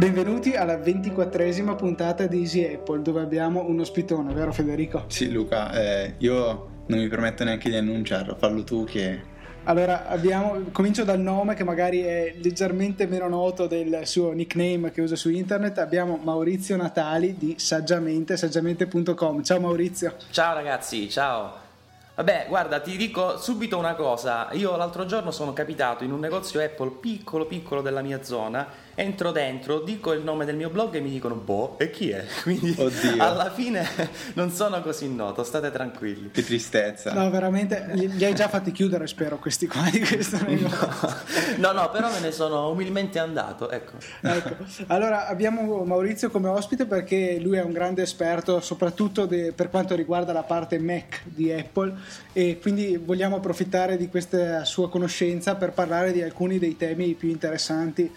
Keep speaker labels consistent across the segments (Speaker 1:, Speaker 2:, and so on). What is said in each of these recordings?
Speaker 1: Benvenuti alla ventiquattresima puntata di Easy Apple dove abbiamo un ospitone, vero Federico?
Speaker 2: Sì Luca, eh, io non mi permetto neanche di annunciarlo, fallo tu che...
Speaker 1: Allora, abbiamo, comincio dal nome che magari è leggermente meno noto del suo nickname che usa su internet. Abbiamo Maurizio Natali di saggiamente, saggiamente.com. Ciao Maurizio.
Speaker 3: Ciao ragazzi, ciao. Vabbè, guarda, ti dico subito una cosa. Io l'altro giorno sono capitato in un negozio Apple piccolo piccolo della mia zona entro dentro, dico il nome del mio blog e mi dicono boh, e chi è? Quindi Oddio. alla fine non sono così noto, state tranquilli.
Speaker 2: Che tristezza.
Speaker 1: No, veramente, li hai già fatti chiudere, spero, questi qua di questo
Speaker 3: negozio. No, no, però me ne sono umilmente andato, ecco.
Speaker 1: ecco. Allora, abbiamo Maurizio come ospite perché lui è un grande esperto, soprattutto de, per quanto riguarda la parte Mac di Apple e quindi vogliamo approfittare di questa sua conoscenza per parlare di alcuni dei temi più interessanti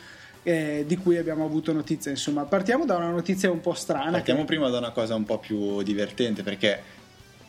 Speaker 1: eh, di cui abbiamo avuto notizia. Insomma, partiamo da una notizia un po' strana.
Speaker 2: Partiamo
Speaker 1: che...
Speaker 2: prima da una cosa un po' più divertente perché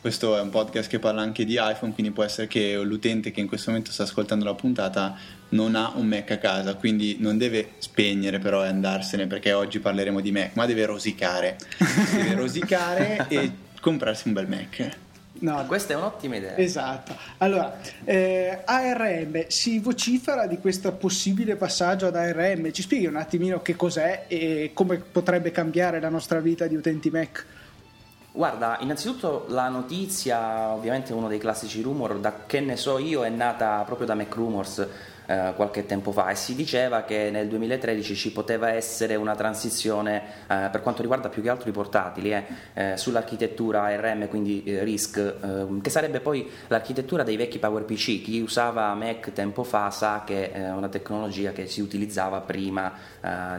Speaker 2: questo è un podcast che parla anche di iPhone, quindi può essere che l'utente che in questo momento sta ascoltando la puntata non ha un Mac a casa, quindi non deve spegnere però e andarsene perché oggi parleremo di Mac, ma deve rosicare. deve rosicare e comprarsi un bel Mac.
Speaker 3: No, questa è un'ottima idea.
Speaker 1: Esatto. Allora, eh, ARM, si vocifera di questo possibile passaggio ad ARM. Ci spieghi un attimino che cos'è e come potrebbe cambiare la nostra vita di utenti Mac?
Speaker 3: Guarda, innanzitutto la notizia, ovviamente uno dei classici rumor, da che ne so io, è nata proprio da Mac Rumors eh, qualche tempo fa e si diceva che nel 2013 ci poteva essere una transizione eh, per quanto riguarda più che altro i portatili eh, eh sull'architettura ARM, quindi eh, RISC, che sarebbe poi l'architettura dei vecchi PowerPC. Chi usava Mac tempo fa sa che è una tecnologia che si utilizzava prima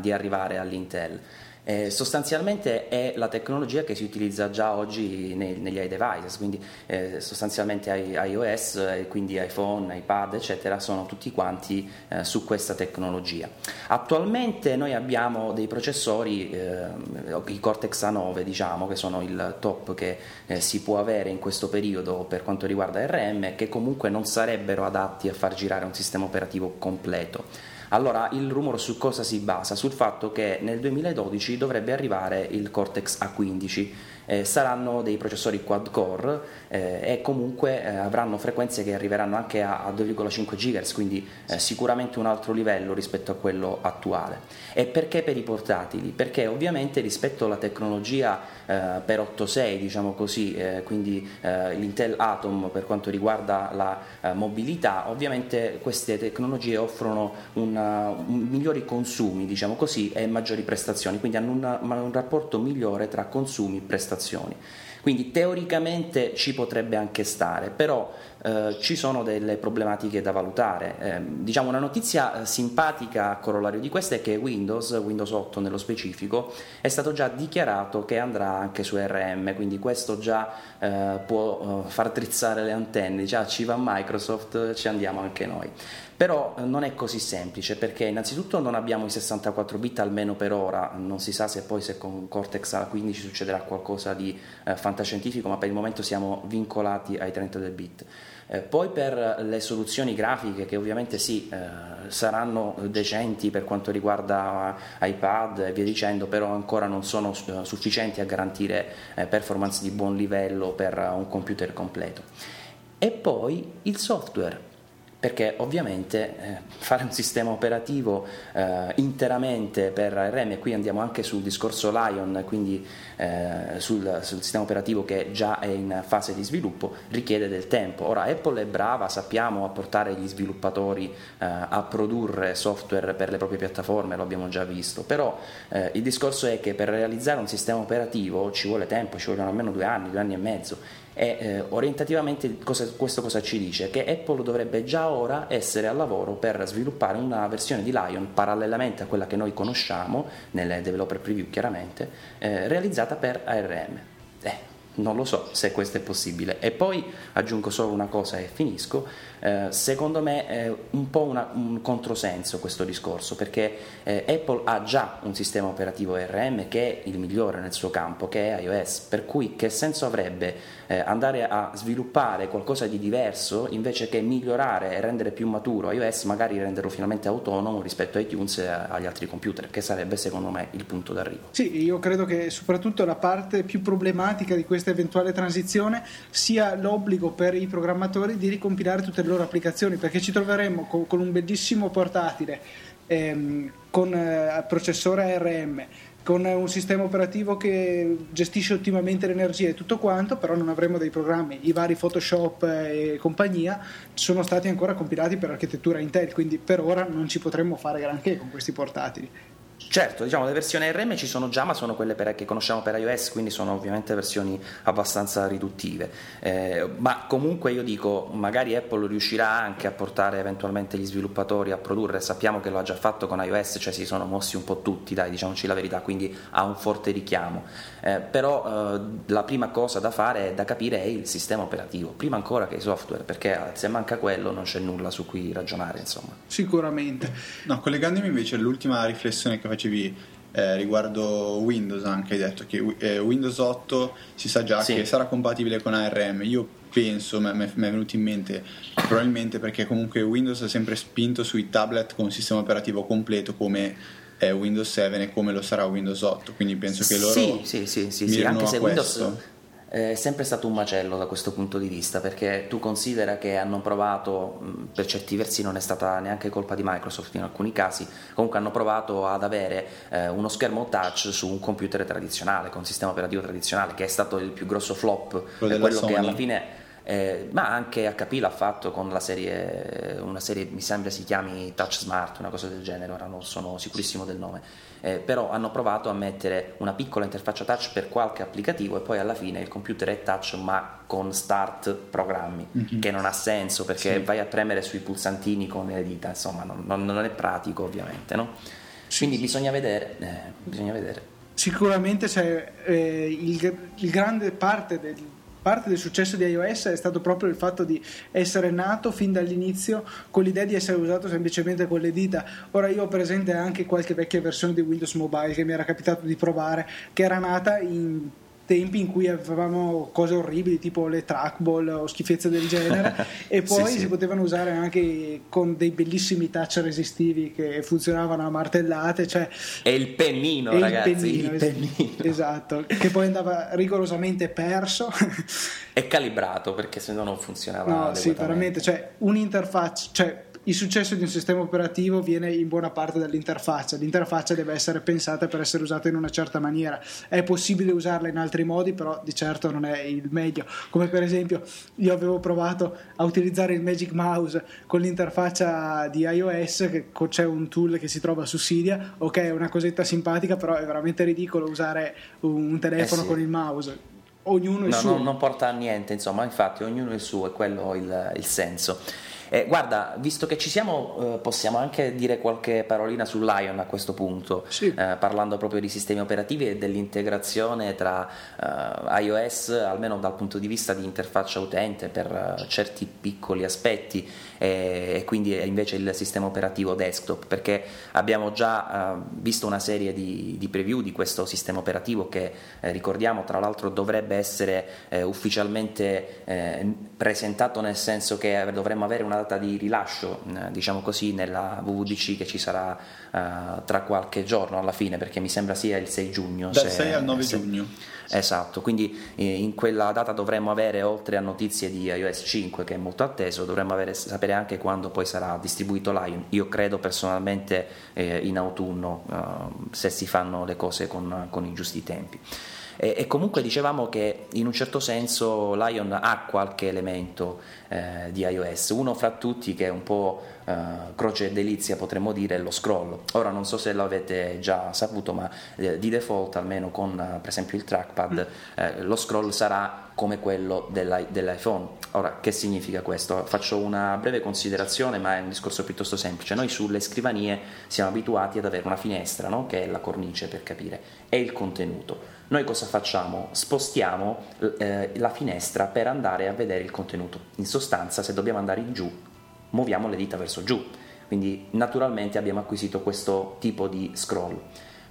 Speaker 3: di arrivare all'Intel. Eh, sostanzialmente è la tecnologia che si utilizza già oggi nei, negli iDevices, quindi eh, sostanzialmente iOS, quindi iPhone, iPad, eccetera, sono tutti quanti eh, su questa tecnologia. Attualmente noi abbiamo dei processori, eh, i Cortex A9, diciamo, che sono il top che eh, si può avere in questo periodo per quanto riguarda RM, che comunque non sarebbero adatti a far girare un sistema operativo completo. Allora il rumore su cosa si basa? Sul fatto che nel 2012 dovrebbe arrivare il Cortex A15 eh, saranno dei processori quad core eh, e comunque eh, avranno frequenze che arriveranno anche a, a 2,5 GHz, quindi eh, sicuramente un altro livello rispetto a quello attuale. E perché per i portatili? Perché ovviamente rispetto alla tecnologia eh, per 8.6, diciamo così, eh, quindi l'Intel Atom per quanto riguarda la mobilità, ovviamente queste tecnologie offrono una, un, migliori consumi, diciamo così, e maggiori prestazioni, quindi hanno una, un rapporto migliore tra consumi e prestazioni prestazioni. Quindi teoricamente ci potrebbe anche stare, però eh, ci sono delle problematiche da valutare. Eh, diciamo una notizia eh, simpatica a corollario di questa è che Windows, Windows 8 nello specifico, è stato già dichiarato che andrà anche su RM, quindi questo già eh, può eh, far drizzare le antenne, già ci va Microsoft, ci andiamo anche noi. Però non è così semplice perché innanzitutto non abbiamo i 64 bit almeno per ora, non si sa se poi se con Cortex A15 succederà qualcosa di eh, fantascientifico, ma per il momento siamo vincolati ai 32 bit. Eh, poi per le soluzioni grafiche che ovviamente sì, eh, saranno decenti per quanto riguarda iPad e via dicendo, però ancora non sono eh, sufficienti a garantire performance di buon livello per un computer completo. E poi il software perché ovviamente fare un sistema operativo eh, interamente per ARM, e qui andiamo anche sul discorso Lion, quindi eh, sul, sul, sistema operativo che già è in fase di sviluppo, richiede del tempo. Ora Apple è brava, sappiamo, a portare gli sviluppatori eh, a produrre software per le proprie piattaforme, lo abbiamo già visto, però eh, il discorso è che per realizzare un sistema operativo ci vuole tempo, ci vogliono almeno due anni, due anni e mezzo e eh, orientativamente cosa, questo cosa ci dice? Che Apple dovrebbe già ora essere al lavoro per sviluppare una versione di Lion parallelamente a quella che noi conosciamo, nelle developer preview chiaramente, eh, realizzata per ARM. Eh, non lo so se questo è possibile. E poi aggiungo solo una cosa e finisco. Eh, secondo me è un po' una, un controsenso questo discorso perché eh, Apple ha già un sistema operativo ARM che è il migliore nel suo campo, che è iOS, per cui che senso avrebbe eh, andare a sviluppare qualcosa di diverso invece che migliorare e rendere più maturo iOS, magari renderlo finalmente autonomo rispetto a iTunes e agli altri computer, che sarebbe secondo me il punto d'arrivo.
Speaker 1: Sì, io credo che soprattutto la parte più problematica di questa eventuale transizione sia l'obbligo per i programmatori di ricompilare tutte le loro applicazioni, perché ci troveremo con, con un bellissimo portatile ehm, con eh, processore ARM con un sistema operativo che gestisce ottimamente l'energia e tutto quanto, però non avremo dei programmi, i vari Photoshop e compagnia sono stati ancora compilati per architettura Intel, quindi per ora non ci potremmo fare granché con questi portatili.
Speaker 3: Certo, diciamo le versioni ARM ci sono già, ma sono quelle per, che conosciamo per iOS, quindi sono ovviamente versioni abbastanza riduttive. Eh, ma comunque io dico, magari Apple riuscirà anche a portare eventualmente gli sviluppatori a produrre, sappiamo che lo ha già fatto con iOS, cioè si sono mossi un po' tutti, dai, diciamoci la verità, quindi ha un forte richiamo. Eh, però eh, la prima cosa da fare è da capire è il sistema operativo, prima ancora che i software, perché se manca quello non c'è nulla su cui ragionare, insomma.
Speaker 1: Sicuramente.
Speaker 2: No, collegandomi invece all'ultima riflessione che che facevi eh, riguardo Windows anche hai detto che eh, Windows 8 si sa già sì. che sarà compatibile con ARM io penso, mi è venuto in mente probabilmente perché comunque Windows ha sempre spinto sui tablet con un sistema operativo completo come è Windows 7 e come lo sarà Windows 8 quindi penso che loro
Speaker 3: sì, sì, sì, sì, sì anche se Windows è sempre stato un macello da questo punto di vista perché tu considera che hanno provato, per certi versi non è stata neanche colpa di Microsoft in alcuni casi, comunque hanno provato ad avere eh, uno schermo touch su un computer tradizionale, con un sistema operativo tradizionale, che è stato il più grosso flop, quello, quello che alla fine... Eh, ma anche HP l'ha fatto con la serie, una serie mi sembra si chiami Touch Smart, una cosa del genere, ora non sono sicurissimo del nome eh, però hanno provato a mettere una piccola interfaccia touch per qualche applicativo e poi alla fine il computer è touch ma con start programmi, mm-hmm. che non ha senso perché sì. vai a premere sui pulsantini con le dita, insomma non, non, è pratico ovviamente, no? Quindi bisogna vedere, eh, bisogna vedere.
Speaker 1: Sicuramente c'è eh, il, il grande parte del parte del successo di iOS è stato proprio il fatto di essere nato fin dall'inizio con l'idea di essere usato semplicemente con le dita. Ora io ho presente anche qualche vecchia versione di Windows Mobile che mi era capitato di provare, che era nata in tempi in cui avevamo cose orribili tipo le trackball o schifezze del genere e poi sì, si potevano usare anche con dei bellissimi touch resistivi che funzionavano a martellate cioè
Speaker 3: e il pennino e ragazzi il pennino, il pennino.
Speaker 1: esatto che poi andava rigorosamente perso.
Speaker 3: E calibrato perché se no non funzionava
Speaker 1: no sì veramente cioè un'interfaccia cioè il successo di un sistema operativo viene in buona parte dall'interfaccia. L'interfaccia deve essere pensata per essere usata in una certa maniera. È possibile usarla in altri modi, però di certo non è il meglio. Come per esempio, io avevo provato a utilizzare il Magic Mouse con l'interfaccia di iOS, che c'è un tool che si trova su Cydia. Ok, è una cosetta simpatica, però è veramente ridicolo usare un telefono eh sì. con il mouse. Ognuno il
Speaker 3: no,
Speaker 1: suo.
Speaker 3: No, non porta a niente, insomma, infatti, ognuno il suo, è quello il, il senso. Eh, guarda, visto che ci siamo, eh, possiamo anche dire qualche parolina su Lion a questo punto, sì. eh, parlando proprio di sistemi operativi e dell'integrazione tra eh, iOS, almeno dal punto di vista di interfaccia utente per eh, certi piccoli aspetti e, e, quindi invece il sistema operativo desktop, perché abbiamo già eh, visto una serie di, di, preview di questo sistema operativo che ricordiamo tra l'altro dovrebbe essere ufficialmente presentato nel senso che dovremmo avere una data di rilascio, eh, diciamo così, nella WWDC che ci sarà tra qualche giorno alla fine, perché mi sembra sia il 6 giugno.
Speaker 2: Dal se, 6 al 9 se, giugno.
Speaker 3: Esatto, quindi eh, in quella data dovremmo avere, oltre a notizie di iOS 5 che è molto atteso, dovremmo avere, sapere anche quando poi sarà distribuito Lion. Io credo personalmente eh, in autunno, uh, se si fanno le cose con, con i giusti tempi. E, e, comunque dicevamo che in un certo senso Lion ha qualche elemento eh, di iOS, uno fra tutti che è un po' uh, croce delizia potremmo dire è lo scroll. Ora non so se l'avete già saputo, ma eh, di default, almeno con uh, per esempio il trackpad, mm. eh, lo scroll sarà come quello dell'iPhone. Ora, che significa questo? Faccio una breve considerazione, ma è un discorso piuttosto semplice. Noi sulle scrivanie siamo abituati ad avere una finestra, no? che è la cornice per capire, e il contenuto. Noi cosa facciamo? Spostiamo eh, la finestra per andare a vedere il contenuto. In sostanza, se dobbiamo andare in giù, muoviamo le dita verso giù. Quindi naturalmente abbiamo acquisito questo tipo di scroll.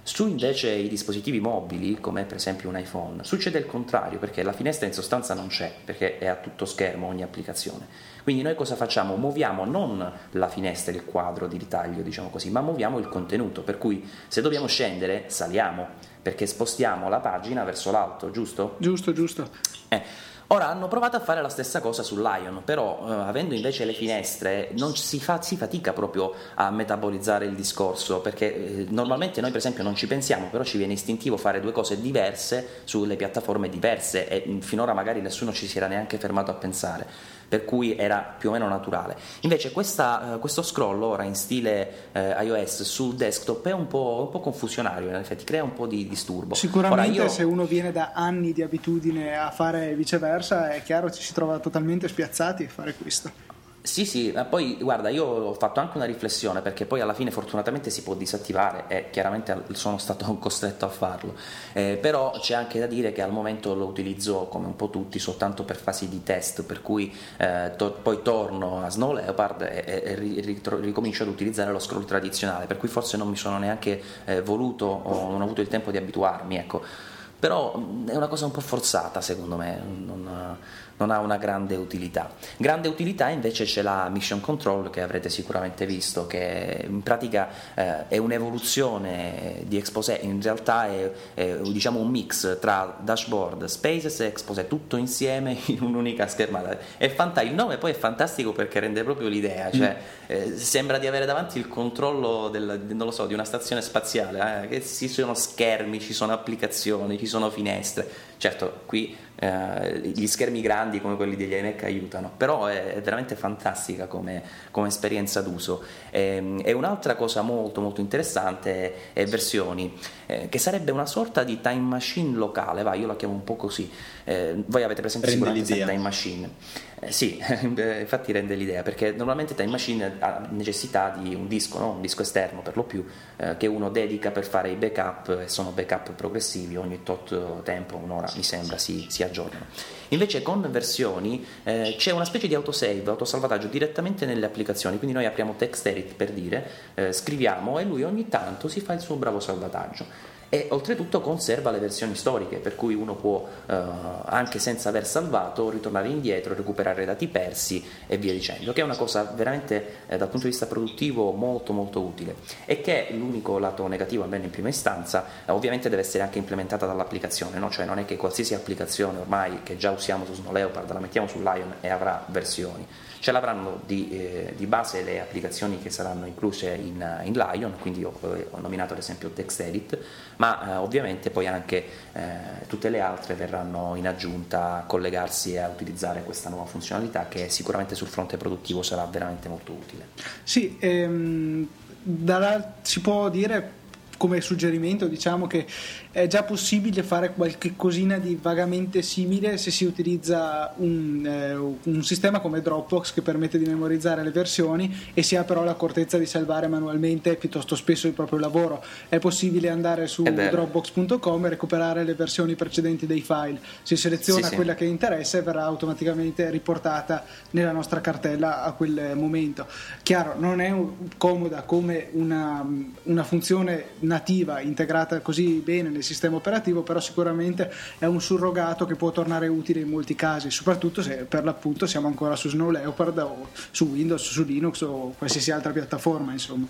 Speaker 3: Su invece i dispositivi mobili, come per esempio un iPhone, succede il contrario, perché la finestra in sostanza non c'è, perché è a tutto schermo ogni applicazione. Quindi noi cosa facciamo? Muoviamo non la finestra, il quadro di ritaglio, diciamo così, ma muoviamo il contenuto, per cui se dobbiamo scendere, saliamo, perché spostiamo la pagina verso l'alto, giusto?
Speaker 1: Giusto, giusto.
Speaker 3: Eh. Ora hanno provato a fare la stessa cosa su Lion, però eh, avendo invece le finestre non si, fa, si, fatica proprio a metabolizzare il discorso, perché eh, normalmente noi per esempio non ci pensiamo, però ci viene istintivo fare due cose diverse sulle piattaforme diverse e mm, finora magari nessuno ci si era neanche fermato a pensare per cui era più o meno naturale. Invece questa, uh, questo scroll ora in stile uh, iOS sul desktop è un po', un po', confusionario, in effetti crea un po' di disturbo.
Speaker 1: Sicuramente io... se uno viene da anni di abitudine a fare viceversa è chiaro ci si trova totalmente spiazzati a fare questo.
Speaker 3: Sì, sì, ma poi guarda, io ho fatto anche una riflessione perché poi alla fine fortunatamente si può disattivare e chiaramente sono stato costretto a farlo, eh, però c'è anche da dire che al momento lo utilizzo come un po' tutti soltanto per fasi di test, per cui eh, to- poi torno a Snow Leopard e, e, e ritro- ricomincio ad utilizzare lo scroll tradizionale, per cui forse non mi sono neanche eh, voluto o non ho avuto il tempo di abituarmi, ecco. Però è una cosa un po' forzata secondo me. Non, non ha una grande utilità. Grande utilità invece c'è la Mission Control che avrete sicuramente visto, che in pratica eh, è un'evoluzione di Exposé, in realtà è, è diciamo un mix tra dashboard, spaces e Exposé, tutto insieme in un'unica schermata. È fanta- il nome poi è fantastico perché rende proprio l'idea, cioè mm. eh, sembra di avere davanti il controllo del, so, di una stazione spaziale, eh, che ci sono schermi, ci sono applicazioni, ci sono finestre. Certo, qui eh, gli schermi grandi come quelli degli iMac aiutano, però è, veramente fantastica come, come esperienza d'uso. E, ehm, e, un'altra cosa molto molto interessante è, versioni, eh, che sarebbe una sorta di time machine locale, va, io la chiamo un po' così. Eh, voi avete presente
Speaker 2: Prende
Speaker 3: sicuramente
Speaker 2: l'idea.
Speaker 3: Time Machine. Eh, sì, infatti rende l'idea, perché normalmente Time Machine ha necessità di un disco, no? un disco esterno per lo più, eh, che uno dedica per fare i backup, e sono backup progressivi, ogni tot tempo, un'ora mi sembra, si, si aggiornano. Invece con versioni eh, c'è una specie di autosave, autosalvataggio direttamente nelle applicazioni, quindi noi apriamo TextEdit per dire, eh, scriviamo e lui ogni tanto si fa il suo bravo salvataggio e oltretutto conserva le versioni storiche, per cui uno può eh, anche senza aver salvato ritornare indietro, recuperare dati persi e via dicendo, che è una cosa veramente eh, dal punto di vista produttivo molto molto utile e che l'unico lato negativo, almeno in prima istanza, eh, ovviamente deve essere anche implementata dall'applicazione, no? cioè non è che qualsiasi applicazione ormai che già usiamo su Snow Leopard la mettiamo su Lion e avrà versioni Ce l'avranno di, eh, di, base le applicazioni che saranno incluse in, in Lion, quindi io ho nominato ad esempio TextEdit, ma eh, ovviamente poi anche eh, tutte le altre verranno in aggiunta a collegarsi e a utilizzare questa nuova funzionalità che sicuramente sul fronte produttivo sarà veramente molto utile.
Speaker 1: Sì, ehm, dalla, si può dire come suggerimento diciamo che è già possibile fare qualche cosina di vagamente simile se si utilizza un, eh, un, sistema come Dropbox che permette di memorizzare le versioni e si ha però l'accortezza di salvare manualmente piuttosto spesso il proprio lavoro. È possibile andare su dropbox.com e recuperare le versioni precedenti dei file. Si seleziona sì, quella sì. che interessa e verrà automaticamente riportata nella nostra cartella a quel momento. Chiaro, non è comoda come una, una funzione nativa integrata così bene nel sistema operativo, però sicuramente è un surrogato che può tornare utile in molti casi, soprattutto se per l'appunto siamo ancora su Snow Leopard o su Windows, su Linux o qualsiasi altra piattaforma, insomma.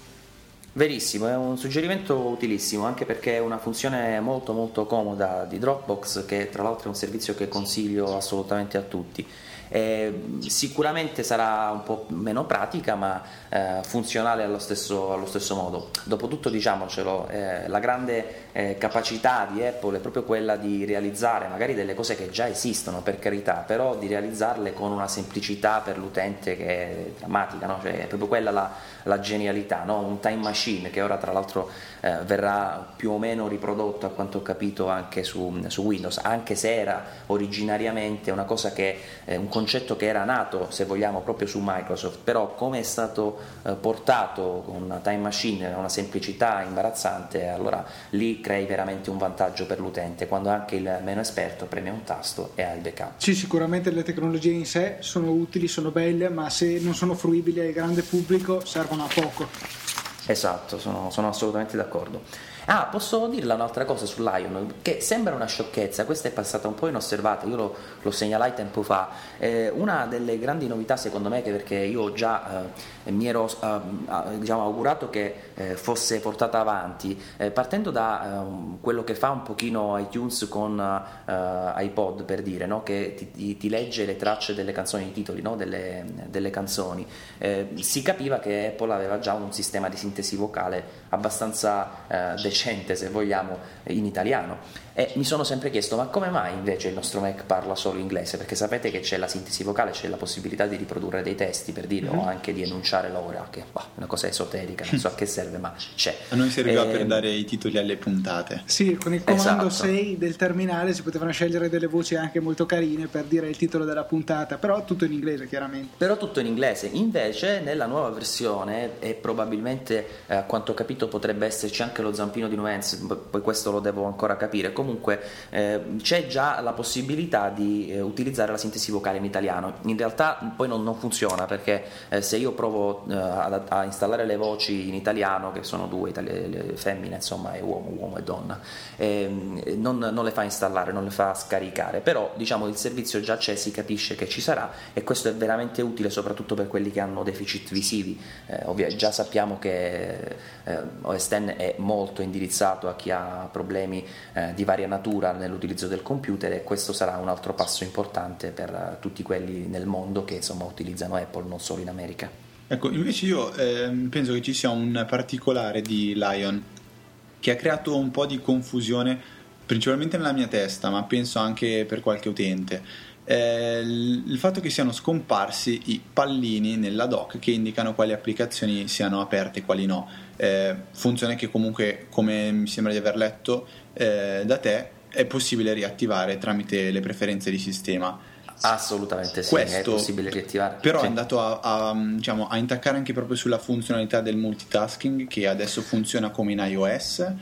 Speaker 3: Verissimo, è un suggerimento utilissimo anche perché è una funzione molto molto comoda di Dropbox che tra l'altro è un servizio che consiglio assolutamente a tutti Eh, sicuramente sarà un po' meno pratica, ma eh, funzionale allo stesso, allo stesso, modo. Dopotutto, diciamocelo, eh, la grande eh, capacità di Apple è proprio quella di realizzare magari delle cose che già esistono, per carità, però di realizzarle con una semplicità per l'utente che è drammatica, no? cioè, è proprio quella la, la genialità, no? un time machine che ora tra l'altro eh, verrà più o meno riprodotto a quanto ho capito anche su, su Windows, anche se era originariamente una cosa che, eh, un concetto che era nato, se vogliamo, proprio su Microsoft, però come è stato eh, portato con una time machine, una semplicità imbarazzante, allora lì crei veramente un vantaggio per l'utente, quando anche il meno esperto preme un tasto e ha il backup.
Speaker 1: Sì, sicuramente le tecnologie in sé sono utili, sono belle, ma se non sono fruibili al grande pubblico servono a poco.
Speaker 3: Esatto, sono, sono assolutamente d'accordo. Ah, posso dirla un'altra cosa su Lion, che sembra una sciocchezza, questa è passata un po' inosservata, io lo, lo segnalai tempo fa. Eh, una delle grandi novità secondo me, che perché io già eh, mi ero eh, diciamo, augurato che eh, fosse portata avanti, eh, partendo da ehm, quello che fa un pochino iTunes con eh, iPod, per dire, no? che ti, ti, legge le tracce delle canzoni, i titoli no? delle, delle, canzoni, si capiva che Apple aveva già un sistema di sintesi vocale abbastanza decente decente, se vogliamo, in italiano. E mi sono sempre chiesto, ma come mai invece il nostro Mac parla solo inglese? Perché sapete che c'è la sintesi vocale, c'è la possibilità di riprodurre dei testi, per dire, mm-hmm. o anche di enunciare l'ora, che è una cosa esoterica, non so a che serve, ma c'è.
Speaker 2: A noi serviva e... per ehm, dare i titoli alle puntate.
Speaker 1: Sì, con il comando esatto. 6 del terminale si potevano scegliere delle voci anche molto carine per dire il titolo della puntata, però tutto in inglese chiaramente.
Speaker 3: Però tutto in inglese. Invece nella nuova versione, e probabilmente eh, a quanto ho capito potrebbe esserci anche lo zampino di Nuance, poi questo lo devo ancora capire, comunque eh, c'è già la possibilità di eh, utilizzare la sintesi vocale in italiano. In realtà poi non, non funziona perché eh, se io provo eh, a, a, installare le voci in italiano, che sono due, itali- femmine insomma, e uomo, uomo e donna, ehm, non, non, le fa installare, non le fa scaricare, però diciamo il servizio già c'è, si capisce che ci sarà e questo è veramente utile soprattutto per quelli che hanno deficit visivi. Eh, ovvio, già sappiamo che eh, OS X è molto indirizzato a chi ha problemi di varia natura natura nell'utilizzo del computer e questo sarà un altro passo importante per eh, tutti quelli nel mondo che insomma, utilizzano Apple, non solo in America.
Speaker 2: Ecco, invece io eh, penso che ci sia un particolare di Lion che ha creato un po' di confusione principalmente nella mia testa, ma penso anche per qualche utente. Eh, il fatto che siano scomparsi i pallini nella doc che indicano quali applicazioni siano aperte e quali no. Eh, funzione che comunque, come mi sembra di aver letto eh, da te, è possibile riattivare tramite le preferenze di sistema.
Speaker 3: Assolutamente sì, Questo, è possibile riattivare.
Speaker 2: Però
Speaker 3: sì.
Speaker 2: è andato a, a, diciamo, a, intaccare anche proprio sulla funzionalità del multitasking che adesso funziona come in iOS.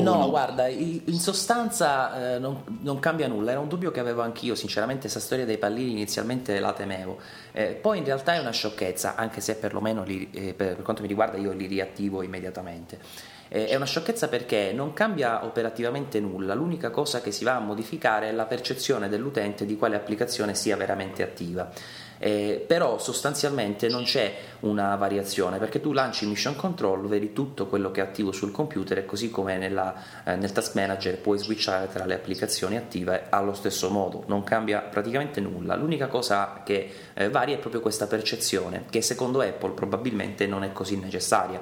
Speaker 3: No, no, guarda, in sostanza eh, non, non, cambia nulla, era un dubbio che avevo anch'io, sinceramente questa storia dei pallini inizialmente la temevo, eh, poi in realtà è una sciocchezza, anche se perlomeno li, eh, per, per quanto mi riguarda io li riattivo immediatamente. Eh, è una sciocchezza perché non cambia operativamente nulla, l'unica cosa che si va a modificare è la percezione dell'utente di quale applicazione sia veramente attiva. Eh, però sostanzialmente non c'è una variazione perché tu lanci Mission Control, vedi tutto quello che è attivo sul computer e così come nella, eh, nel Task Manager puoi switchare tra le applicazioni attive allo stesso modo, non cambia praticamente nulla. L'unica cosa che eh, varia è proprio questa percezione che secondo Apple probabilmente non è così necessaria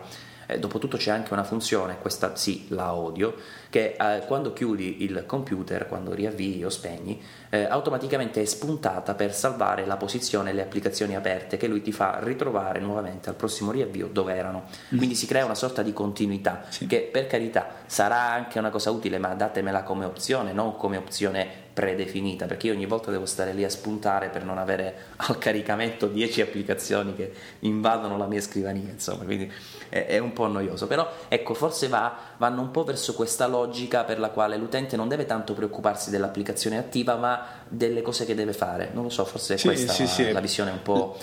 Speaker 3: eh, dopotutto c'è anche una funzione, questa sì la odio, che eh, quando chiudi il computer, quando riavvii o spegni, eh, automaticamente è spuntata per salvare la posizione e le applicazioni aperte che lui ti fa ritrovare nuovamente al prossimo riavvio dove erano. Mm. Quindi si crea una sorta di continuità sì. che per carità sarà anche una cosa utile, ma datemela come opzione, non come opzione predefinita, perché io ogni volta devo stare lì a spuntare per non avere al caricamento 10 applicazioni che invadono la mia scrivania, insomma, quindi è, è un po' noioso, però ecco, forse va, vanno un po' verso questa logica per la quale l'utente non deve tanto preoccuparsi dell'applicazione attiva, ma delle cose che deve fare, non lo so, forse sì, questa sì, sì. la visione un po'...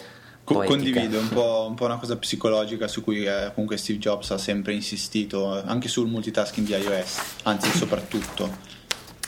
Speaker 2: Co- condivido, un po', un po', una cosa psicologica su cui eh, comunque Steve Jobs ha sempre insistito, anche sul multitasking di iOS, anzi soprattutto.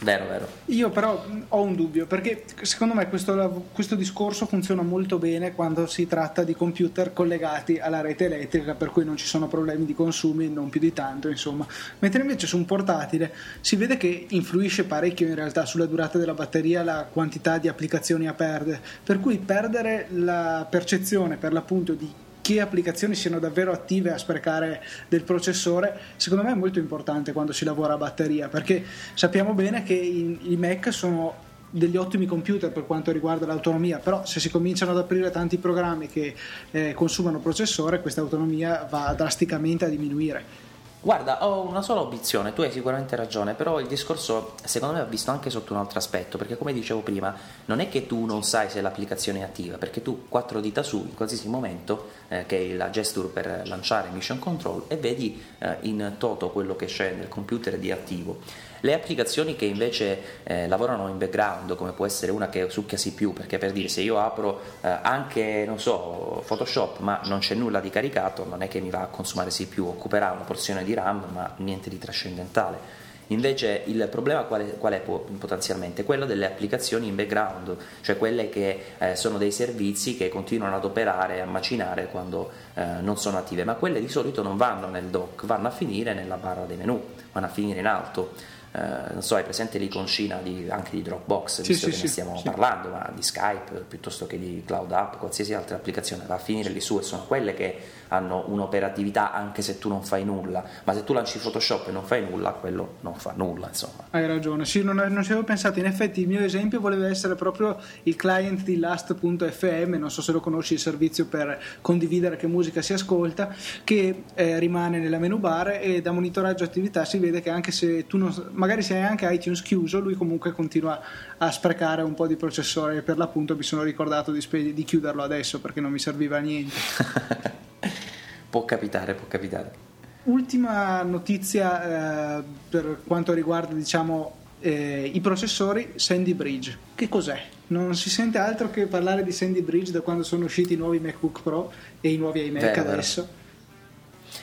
Speaker 3: Vero, vero.
Speaker 1: Io però ho un dubbio perché secondo me questo, questo, discorso funziona molto bene quando si tratta di computer collegati alla rete elettrica per cui non ci sono problemi di consumi, non più di tanto insomma. Mentre invece su un portatile si vede che influisce parecchio in realtà sulla durata della batteria la quantità di applicazioni a perdere, per cui perdere la percezione per l'appunto di che applicazioni siano davvero attive a sprecare del processore, secondo me è molto importante quando si lavora a batteria, perché sappiamo bene che i, i Mac sono degli ottimi computer per quanto riguarda l'autonomia, però se si cominciano ad aprire tanti programmi che eh, consumano processore, questa autonomia va drasticamente a diminuire.
Speaker 3: Guarda, ho una sola obiezione, tu hai sicuramente ragione, però il discorso secondo me va visto anche sotto un altro aspetto, perché come dicevo prima, non è che tu non sai se l'applicazione è attiva, perché tu quattro dita su in qualsiasi momento, eh, che è la gesture per lanciare Mission Control, e vedi eh, in toto quello che c'è nel computer di attivo. Le applicazioni che invece eh, lavorano in background, come può essere una che succhiasi più, perché per dire se io apro eh, anche, non so, Photoshop, ma non c'è nulla di caricato, non è che mi va a consumare più, occuperà una porzione di RAM, ma niente di trascendentale. Invece il problema qual è, qual è, potenzialmente? Quello delle applicazioni in background, cioè quelle che eh, sono dei servizi che continuano ad operare e a macinare quando eh, non sono attive, ma quelle di solito non vanno nel dock, vanno a finire nella barra dei menu, vanno a finire in alto eh, non so, hai presente l'iconcina di, anche di Dropbox,
Speaker 1: sì,
Speaker 3: visto
Speaker 1: sì,
Speaker 3: che
Speaker 1: sì,
Speaker 3: ne stiamo parlando, ma di Skype piuttosto che di Cloud App, qualsiasi altra applicazione, va a finire lì su e sono quelle che hanno un'operatività anche se tu non fai nulla, ma se tu lanci Photoshop e non fai nulla, quello non fa nulla, insomma.
Speaker 1: Hai ragione, sì, non, non ci avevo pensato, in effetti il mio esempio voleva essere proprio il client di last.fm, non so se lo conosci, il servizio per condividere che musica si ascolta, che eh, rimane nella menu bar e da monitoraggio attività si vede che anche se tu non, magari se hai anche iTunes chiuso, lui comunque continua a sprecare un po' di processore e per l'appunto mi sono ricordato di, spe- di chiuderlo adesso perché non mi serviva a niente.
Speaker 3: può capitare, può capitare.
Speaker 1: Ultima notizia eh, per quanto riguarda diciamo, eh, i processori Sandy Bridge. Che cos'è? Non si sente altro che parlare di Sandy Bridge da quando sono usciti i nuovi MacBook Pro e i nuovi iMac vero, adesso. Vero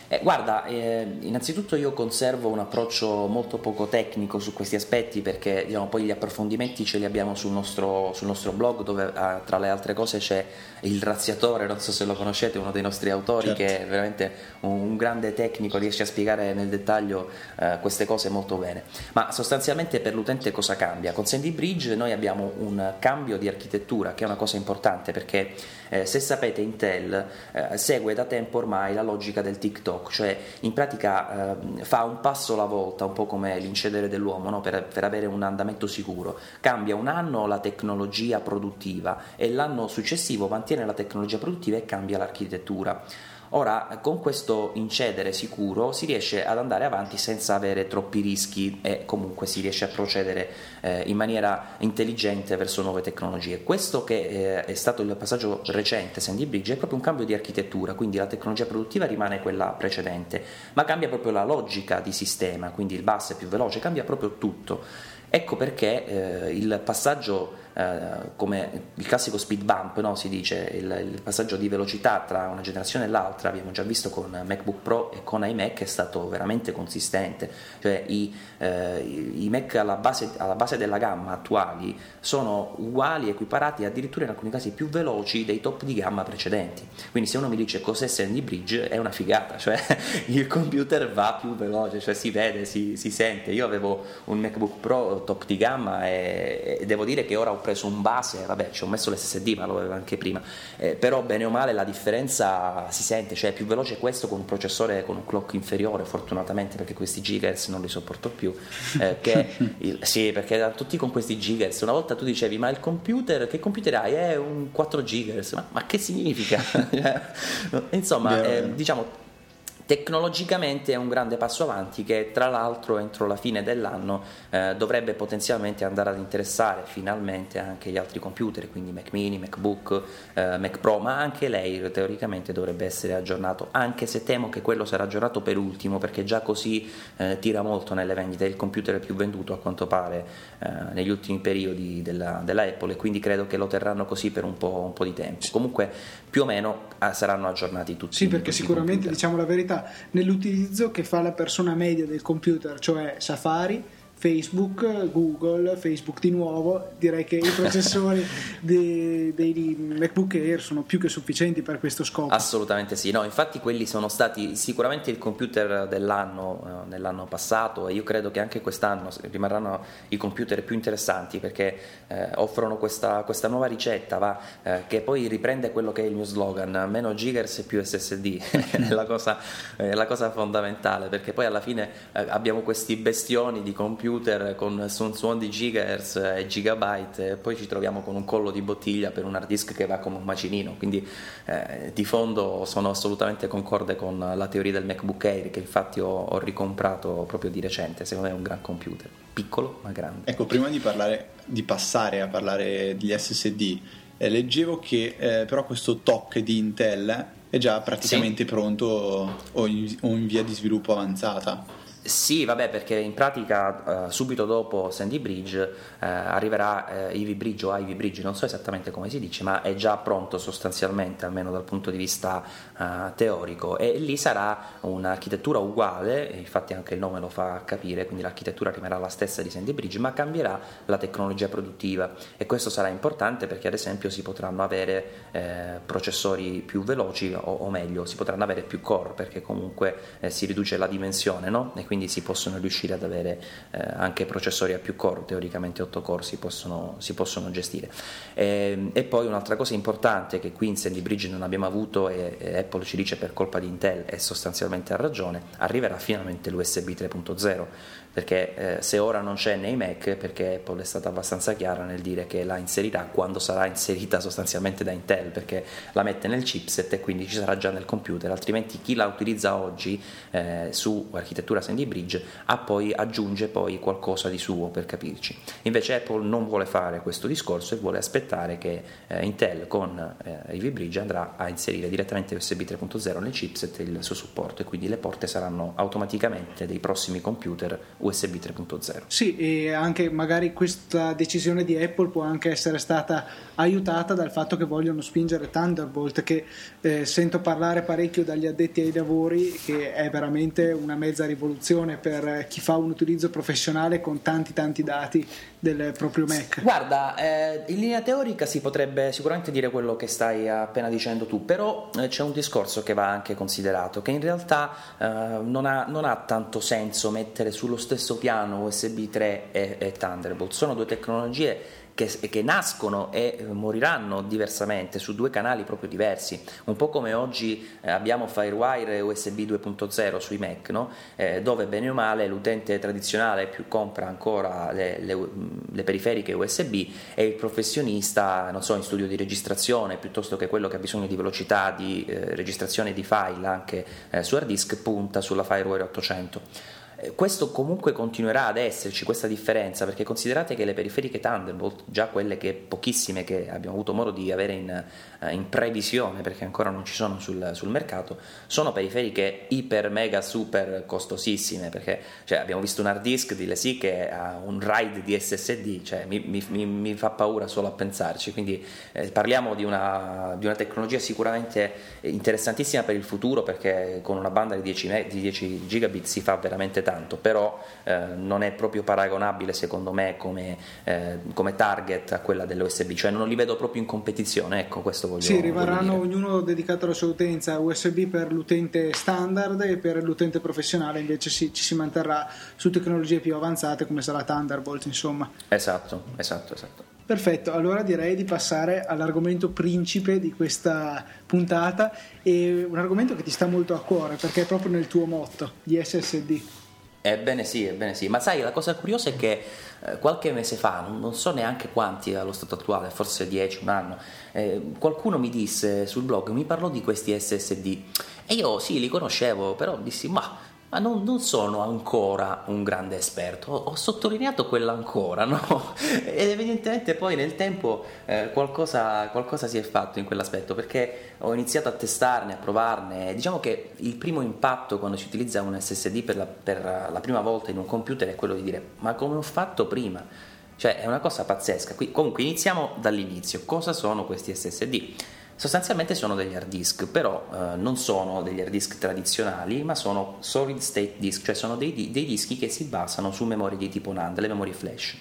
Speaker 3: eh, guarda, eh, innanzitutto io conservo un approccio molto poco tecnico su questi aspetti perché diciamo, poi gli approfondimenti ce li abbiamo sul nostro, sul nostro blog dove ah, tra le altre cose c'è il razziatore, non so se lo conoscete, uno dei nostri autori certo. che è veramente un, un, grande tecnico, riesce a spiegare nel dettaglio eh, queste cose molto bene. Ma sostanzialmente per l'utente cosa cambia? Con Sandy Bridge noi abbiamo un cambio di architettura che è una cosa importante perché eh, se sapete Intel eh, segue da tempo ormai la logica del TikTok TikTok, cioè in pratica eh, fa un passo alla volta, un po' come l'incedere dell'uomo, no? per, per, avere un andamento sicuro. Cambia un anno la tecnologia produttiva e l'anno successivo mantiene la tecnologia produttiva e cambia l'architettura. Ora, con questo incedere sicuro si riesce ad andare avanti senza avere troppi rischi e comunque si riesce a procedere eh, in maniera intelligente verso nuove tecnologie. Questo che eh, è stato il passaggio recente Sandy Bridge è proprio un cambio di architettura, quindi la tecnologia produttiva rimane quella precedente, ma cambia proprio la logica di sistema, quindi il bus è più veloce, cambia proprio tutto. Ecco perché eh, il passaggio eh, come il classico speed bump, no? si dice, il, il, passaggio di velocità tra una generazione e l'altra, abbiamo già visto con MacBook Pro e con iMac, è stato veramente consistente, cioè i, eh, i Mac alla base, alla base, della gamma attuali sono uguali, equiparati, addirittura in alcuni casi più veloci dei top di gamma precedenti. Quindi se uno mi dice cos'è Sandy Bridge è una figata, cioè il computer va più veloce, cioè si vede, si, si sente. Io avevo un MacBook Pro top di gamma e, e devo dire che ora ho preso un base, vabbè ci ho messo l'SSD ma lo avevo anche prima, eh, però bene o male la differenza si sente, cioè è più veloce questo con un processore con un clock inferiore fortunatamente perché questi gigahertz non li sopporto più, eh, che il, sì perché tutti con questi gigahertz, una volta tu dicevi ma il computer, che computer hai? È un 4 gigahertz, ma, ma che significa? Insomma, eh, diciamo Tecnologicamente è un grande passo avanti che tra l'altro entro la fine dell'anno eh, dovrebbe potenzialmente andare ad interessare finalmente anche gli altri computer, quindi Mac mini, MacBook, eh, Mac Pro, ma anche lei teoricamente dovrebbe essere aggiornato, anche se temo che quello sarà aggiornato per ultimo perché già così eh, tira molto nelle vendite, è il computer più venduto a quanto pare eh, negli ultimi periodi della, della, Apple e quindi credo che lo terranno così per un po', un po di tempo. Comunque più o meno ah, saranno aggiornati tutti.
Speaker 1: Sì, perché sicuramente computer. diciamo la verità nell'utilizzo che fa la persona media del computer, cioè Safari, Facebook, Google, Facebook di nuovo, direi che i processori dei, dei, MacBook Air sono più che sufficienti per questo scopo.
Speaker 3: Assolutamente sì, no, infatti quelli sono stati sicuramente il computer dell'anno, eh, nell'anno passato e io credo che anche quest'anno rimarranno i computer più interessanti perché eh, offrono questa, questa, nuova ricetta va, eh, che poi riprende quello che è il mio slogan, meno gigahertz e più SSD, è, la cosa, è la cosa fondamentale perché poi alla fine eh, abbiamo questi bestioni di computer computer con un suono di gigahertz e gigabyte e poi ci troviamo con un collo di bottiglia per un hard disk che va come un macinino. Quindi eh, di fondo sono assolutamente concorde con la teoria del MacBook Air che infatti ho, ho ricomprato proprio di recente. Secondo me è un gran computer. Piccolo ma grande.
Speaker 2: Ecco prima di, parlare, di passare a parlare degli SSD eh, leggevo che eh, però questo TOC di Intel è già praticamente sì. pronto o in, o in via di sviluppo avanzata
Speaker 3: sì, vabbè, perché in pratica uh, subito dopo Sandy Bridge uh, arriverà uh, Ivy Bridge o Ivy Bridge, non so esattamente come si dice, ma è già pronto sostanzialmente, almeno dal punto di vista teorico, e lì sarà un'architettura uguale, infatti anche il nome lo fa capire, quindi l'architettura rimarrà la stessa di Sandy Bridge, ma cambierà la tecnologia produttiva e questo sarà importante perché ad esempio si potranno avere processori più veloci o, o, meglio, si potranno avere più core perché comunque si riduce la dimensione, no? E quindi quindi si possono riuscire ad avere eh, anche processori a più core, teoricamente 8 core si possono, si possono gestire. E, ehm, e, poi un'altra cosa importante che qui in Sandy Bridge non abbiamo avuto e, e Apple ci dice per colpa di Intel e sostanzialmente ha ragione, arriverà finalmente l'USB 3.0 perché eh, se ora non c'è nei Mac perché Apple è stata abbastanza chiara nel dire che la inserirà quando sarà inserita sostanzialmente da Intel perché la mette nel chipset e quindi ci sarà già nel computer. Altrimenti chi la utilizza oggi eh, su architettura Sandy Bridge poi, aggiunge poi qualcosa di suo per capirci. Invece Apple non vuole fare questo discorso e vuole aspettare che eh, Intel con eh, Ivy Bridge andrà a inserire direttamente USB 3.0 nel chipset il suo supporto e quindi le porte saranno automaticamente dei prossimi computer USB 3.0.
Speaker 1: Sì, e anche magari questa decisione di Apple può anche essere stata aiutata dal fatto che vogliono spingere Thunderbolt, che eh, sento parlare parecchio dagli addetti ai lavori, che è veramente una mezza rivoluzione per chi fa un utilizzo professionale con tanti tanti dati del proprio Mac.
Speaker 3: Guarda, eh, in linea teorica si potrebbe sicuramente dire quello che stai appena dicendo tu, però eh, c'è un discorso che va anche considerato, che in realtà eh, non ha, non, ha, tanto senso mettere sullo stesso piano USB 3 e, e Thunderbolt, sono due tecnologie che, che, nascono e moriranno diversamente su due canali proprio diversi, un po' come oggi eh, abbiamo Firewire USB 2.0 sui Mac, no? eh, dove bene o male l'utente tradizionale più compra ancora le, le, le, periferiche USB e il professionista, non so, in studio di registrazione piuttosto che quello che ha bisogno di velocità di eh, registrazione di file anche eh, su hard disk punta sulla Firewire 800. Eh, questo comunque continuerà ad esserci, questa differenza, perché considerate che le periferiche Thunderbolt, già quelle che pochissime che abbiamo avuto modo di avere in, eh, in previsione, perché ancora non ci sono sul, sul, mercato, sono periferiche iper, mega, super costosissime, perché cioè, abbiamo visto un hard disk di Lesi che ha un RAID di SSD, cioè, mi, mi, mi, fa paura solo a pensarci, quindi eh, parliamo di una, di una, tecnologia sicuramente interessantissima per il futuro, perché con una banda di 10, di 10 gigabit si fa veramente tanto, però eh, non è proprio paragonabile secondo me come, eh, come, target a quella dell'USB, cioè non li vedo proprio in competizione, ecco questo voglio
Speaker 1: Sì, rimarranno ognuno dedicato alla sua utenza, USB per l'utente standard e per l'utente professionale invece si, ci si manterrà su tecnologie più avanzate come sarà Thunderbolt, insomma.
Speaker 3: Esatto, esatto, esatto.
Speaker 1: Perfetto, allora direi di passare all'argomento principe di questa puntata e un argomento che ti sta molto a cuore perché è proprio nel tuo motto, gli SSD.
Speaker 3: Ebbene sì, ebbene sì, ma sai la cosa curiosa è che eh, qualche mese fa, non, so neanche quanti allo stato attuale, forse 10, un anno, eh, qualcuno mi disse sul blog, mi parlò di questi SSD e io sì, li conoscevo, però dissi ma ma non, non, sono ancora un grande esperto, ho, ho sottolineato quella ancora, no? Ed evidentemente poi nel tempo eh, qualcosa, qualcosa, si è fatto in quell'aspetto, perché ho iniziato a testarne, a provarne. Diciamo che il primo impatto quando si utilizza un SSD per la, per la prima volta in un computer è quello di dire ma come ho fatto prima? Cioè è una cosa pazzesca. Qui, comunque iniziamo dall'inizio. Cosa sono questi SSD? Sostanzialmente sono degli hard disk, però eh, non sono degli hard disk tradizionali, ma sono solid state disk, cioè sono dei, dei dischi che si basano su memorie di tipo NAND, le memorie flash.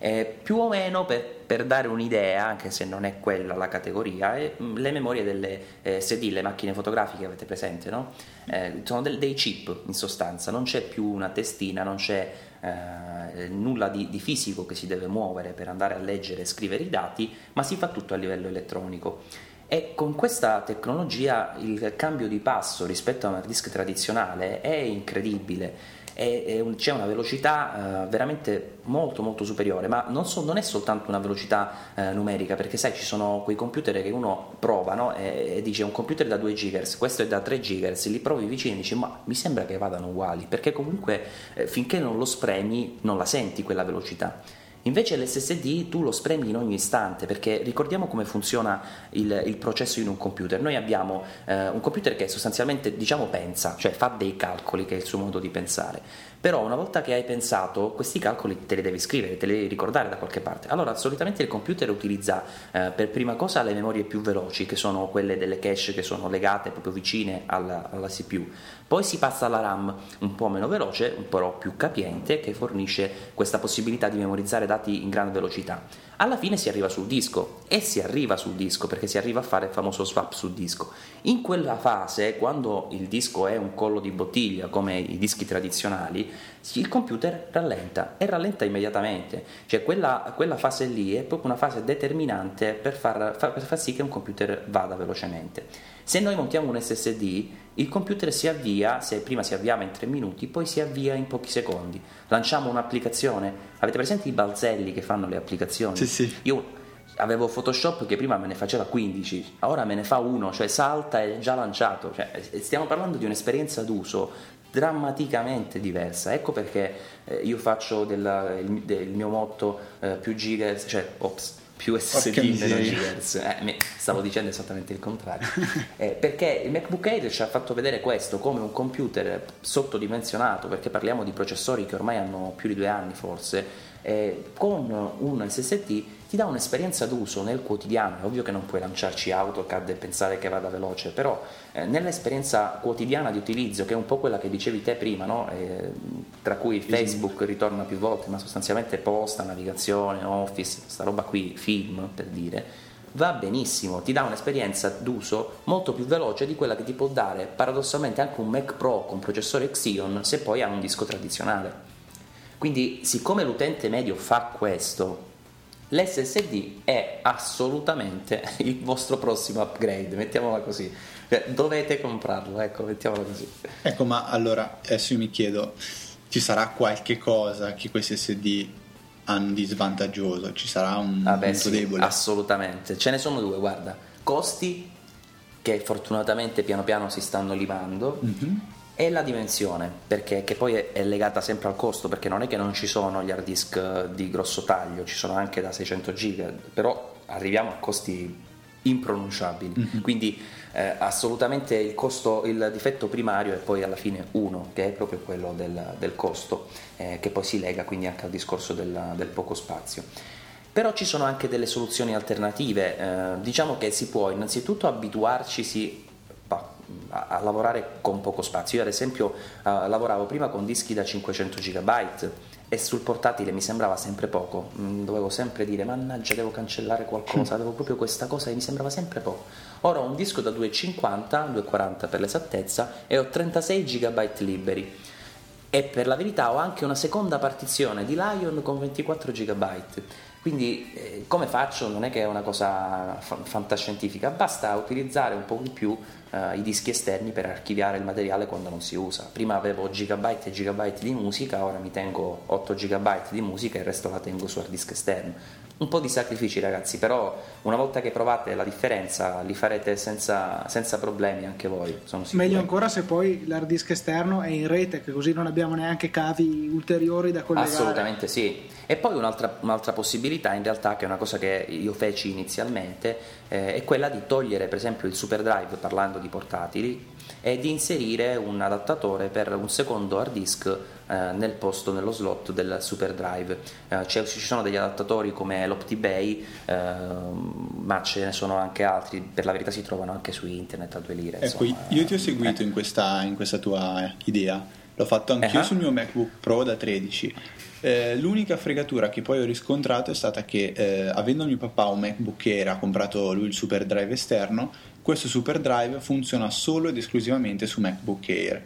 Speaker 3: Eh, più o meno per, per, dare un'idea, anche se non è quella la categoria, mm, le memorie delle eh, SD, le macchine fotografiche avete presente, no? eh, sono del, dei chip in sostanza, non c'è più una testina, non c'è eh, nulla di, di, fisico che si deve muovere per andare a leggere e scrivere i dati, ma si fa tutto a livello elettronico. E con questa tecnologia il cambio di passo rispetto a un hard disk tradizionale è incredibile. E, c'è una velocità uh, veramente molto molto superiore, ma non, so, non è soltanto una velocità uh, numerica, perché sai ci sono quei computer che uno prova no? e, e, dice un computer da 2 GHz, questo è da 3 GHz, li provi vicini e dici ma mi sembra che vadano uguali, perché comunque eh, finché non lo spremi non la senti quella velocità. Invece l'SSD tu lo spremi in ogni istante perché ricordiamo come funziona il, il processo in un computer. Noi abbiamo eh, un computer che sostanzialmente diciamo pensa, cioè fa dei calcoli che è il suo modo di pensare. Però una volta che hai pensato, questi calcoli te li devi scrivere, te li devi ricordare da qualche parte. Allora, solitamente il computer utilizza eh, per prima cosa le memorie più veloci, che sono quelle delle cache che sono legate proprio vicine alla, alla CPU. Poi si passa alla RAM un po' meno veloce, un po' più capiente, che fornisce questa possibilità di memorizzare dati in gran velocità alla fine si arriva sul disco e si arriva sul disco perché si arriva a fare il famoso swap sul disco. In quella fase, quando il disco è un collo di bottiglia come i dischi tradizionali, il computer rallenta e rallenta immediatamente, cioè quella, quella fase lì è proprio una fase determinante per far, per far sì che un computer vada velocemente. Se noi montiamo un SSD, il computer si avvia, se prima si avviava in 3 minuti, poi si avvia in pochi secondi. Lanciamo un'applicazione, avete presente i balzelli che fanno le applicazioni?
Speaker 2: Sì, sì.
Speaker 3: Io avevo Photoshop che prima me ne faceva 15, ora me ne fa uno, cioè salta e è già lanciato. Cioè, stiamo parlando di un'esperienza d'uso drammaticamente diversa. Ecco perché eh, io faccio del, il, del mio motto eh, più giga, cioè ops, più SSD meno GHz. Eh, stavo dicendo esattamente il contrario. Eh, perché il MacBook Air ci ha fatto vedere questo come un computer sottodimensionato, perché parliamo di processori che ormai hanno più di due anni forse, eh, con un SSD ti dà un'esperienza d'uso nel quotidiano, è ovvio che non puoi lanciarci AutoCAD e pensare che vada veloce, però eh, nell'esperienza quotidiana di utilizzo, che è un po' quella che dicevi te prima, no? eh, tra cui Facebook ritorna più volte, ma sostanzialmente posta, navigazione, office, sta roba qui, film per dire, va benissimo, ti dà un'esperienza d'uso molto più veloce di quella che ti può dare paradossalmente anche un Mac Pro con processore Xeon se poi ha un disco tradizionale. Quindi siccome l'utente medio fa questo, l'SSD è assolutamente il vostro prossimo upgrade, mettiamola così. Cioè, dovete comprarlo, ecco, mettiamola così.
Speaker 2: Ecco, ma allora adesso io mi chiedo, ci sarà qualche cosa che questi SSD hanno di svantaggioso? Ci sarà un
Speaker 3: ah
Speaker 2: punto
Speaker 3: sì,
Speaker 2: debole?
Speaker 3: Assolutamente, ce ne sono due, guarda. Costi che fortunatamente piano piano si stanno limando. Mm-hmm e la dimensione, perché, che poi è, è, legata sempre al costo, perché non è che non ci sono gli hard disk di grosso taglio, ci sono anche da 600 giga, però arriviamo a costi impronunciabili. Mm-hmm. Quindi eh, assolutamente il, costo, il difetto primario è poi alla fine uno, che è proprio quello del, del costo, eh, che poi si lega quindi anche al discorso del, del poco spazio. Però ci sono anche delle soluzioni alternative, eh, diciamo che si può innanzitutto abituarci a, a, lavorare con poco spazio. Io ad esempio uh, lavoravo prima con dischi da 500 GB e sul portatile mi sembrava sempre poco, mm, dovevo sempre dire mannaggia devo cancellare qualcosa, avevo proprio questa cosa e mi sembrava sempre poco. Ora ho un disco da 250, 240 per l'esattezza e ho 36 GB liberi. E per la verità ho anche una seconda partizione di Lion con 24 GB. Quindi eh, come faccio? Non è che è una cosa fa- fantascientifica, basta utilizzare un po' di più uh, i dischi esterni per archiviare il materiale quando non si usa. Prima avevo gigabyte e gigabyte di musica, ora mi tengo 8 gigabyte di musica e il resto la tengo su hard disk esterno. Un po' di sacrifici ragazzi, però una volta che provate la differenza li farete senza, senza problemi anche voi.
Speaker 1: Meglio ancora se poi l'hard disk esterno è in rete, che così non abbiamo neanche cavi ulteriori da collegare.
Speaker 3: Assolutamente sì. E poi un'altra, un'altra possibilità in realtà, che è una cosa che io feci inizialmente, eh, è quella di togliere per esempio il super drive parlando di portatili e di inserire un adattatore per un secondo hard disk eh, nel posto, nello slot del super drive. Eh, ci sono degli adattatori come l'OptiBay, eh, ma ce ne sono anche altri, per la verità si trovano anche su internet a due lire.
Speaker 2: Ecco, insomma, io ti ho seguito in questa, in, questa, tua idea, l'ho fatto anch'io uh-huh. sul mio MacBook Pro da 13 eh, l'unica fregatura che poi ho riscontrato è stata che eh, avendo mio papà un MacBook Air, ha comprato lui il super drive esterno, questo super drive funziona solo ed esclusivamente su MacBook Air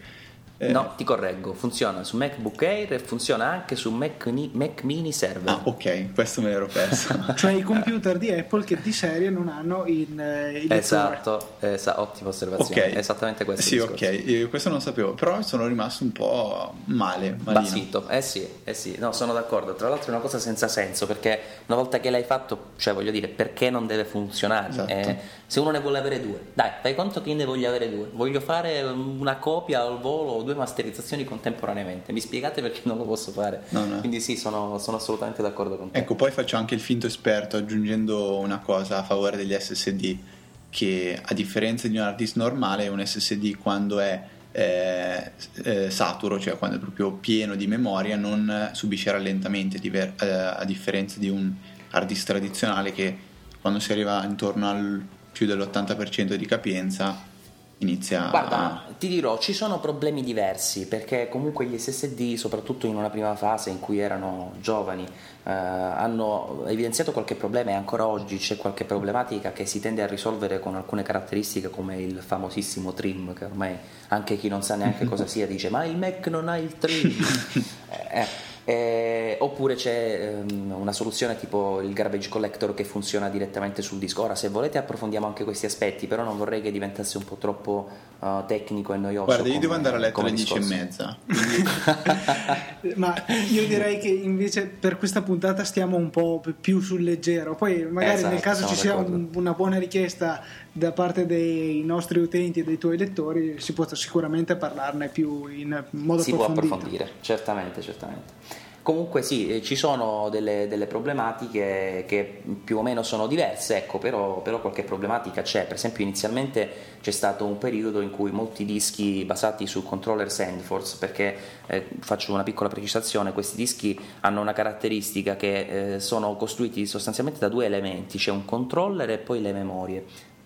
Speaker 3: eh. No, ti correggo, funziona su MacBook Air e funziona anche su Mac, Mac Mini Server.
Speaker 2: Ah, ok, questo me l'ero perso.
Speaker 1: cioè i computer di Apple che di serie non hanno in, eh, il
Speaker 3: Esatto, esa- ottima osservazione. Okay. Esattamente questo.
Speaker 2: Sì, ok, Io questo non sapevo, però sono rimasto un po' male. Malino.
Speaker 3: Basito, eh sì, eh sì, no, sono d'accordo. Tra l'altro è una cosa senza senso perché una volta che l'hai fatto, cioè voglio dire, perché non deve funzionare?
Speaker 2: Esatto. Eh,
Speaker 3: se uno ne vuole avere due, dai, fai conto che io ne voglio avere due. Voglio fare una copia al volo o due due masterizzazioni contemporaneamente. Mi spiegate perché non lo posso fare?
Speaker 2: No, no.
Speaker 3: Quindi sì, sono, sono, assolutamente d'accordo con te.
Speaker 2: Ecco, poi faccio anche il finto esperto aggiungendo una cosa a favore degli SSD, che a differenza di un hard disk normale, un SSD quando è eh, eh, saturo, cioè quando è proprio pieno di memoria, non subisce rallentamenti, diver- eh, a differenza di un hard disk tradizionale che quando si arriva intorno al più dell'80% di capienza inizia
Speaker 3: Guarda,
Speaker 2: a...
Speaker 3: ti dirò, ci sono problemi diversi perché comunque gli SSD, soprattutto in una prima fase in cui erano giovani, eh, hanno evidenziato qualche problema e ancora oggi c'è qualche problematica che si tende a risolvere con alcune caratteristiche come il famosissimo trim, che ormai anche chi non sa neanche cosa sia dice ma il Mac non ha il trim. eh, eh, oppure c'è um, una soluzione tipo il garbage collector che funziona direttamente sul disco. Ora, se volete, approfondiamo anche questi aspetti, però non vorrei che diventasse un po' troppo uh, tecnico e noioso.
Speaker 2: Guarda, io devo andare a letto alle 10 e mezza.
Speaker 1: Ma io direi che invece per questa puntata stiamo un po' più sul leggero. Poi, magari esatto, nel caso ci sia un, una buona richiesta da parte dei nostri utenti e dei tuoi lettori, si può sicuramente parlarne più in modo
Speaker 3: si approfondito. Si può approfondire, certamente, certamente. Comunque sì, eh, ci sono delle, delle, problematiche che più o meno sono diverse, ecco, però, però, qualche problematica c'è. Per esempio inizialmente c'è stato un periodo in cui molti dischi basati su controller SandForce, perché eh, faccio una piccola precisazione, questi dischi hanno una caratteristica che eh, sono costruiti sostanzialmente da due elementi, c'è un controller e poi le memorie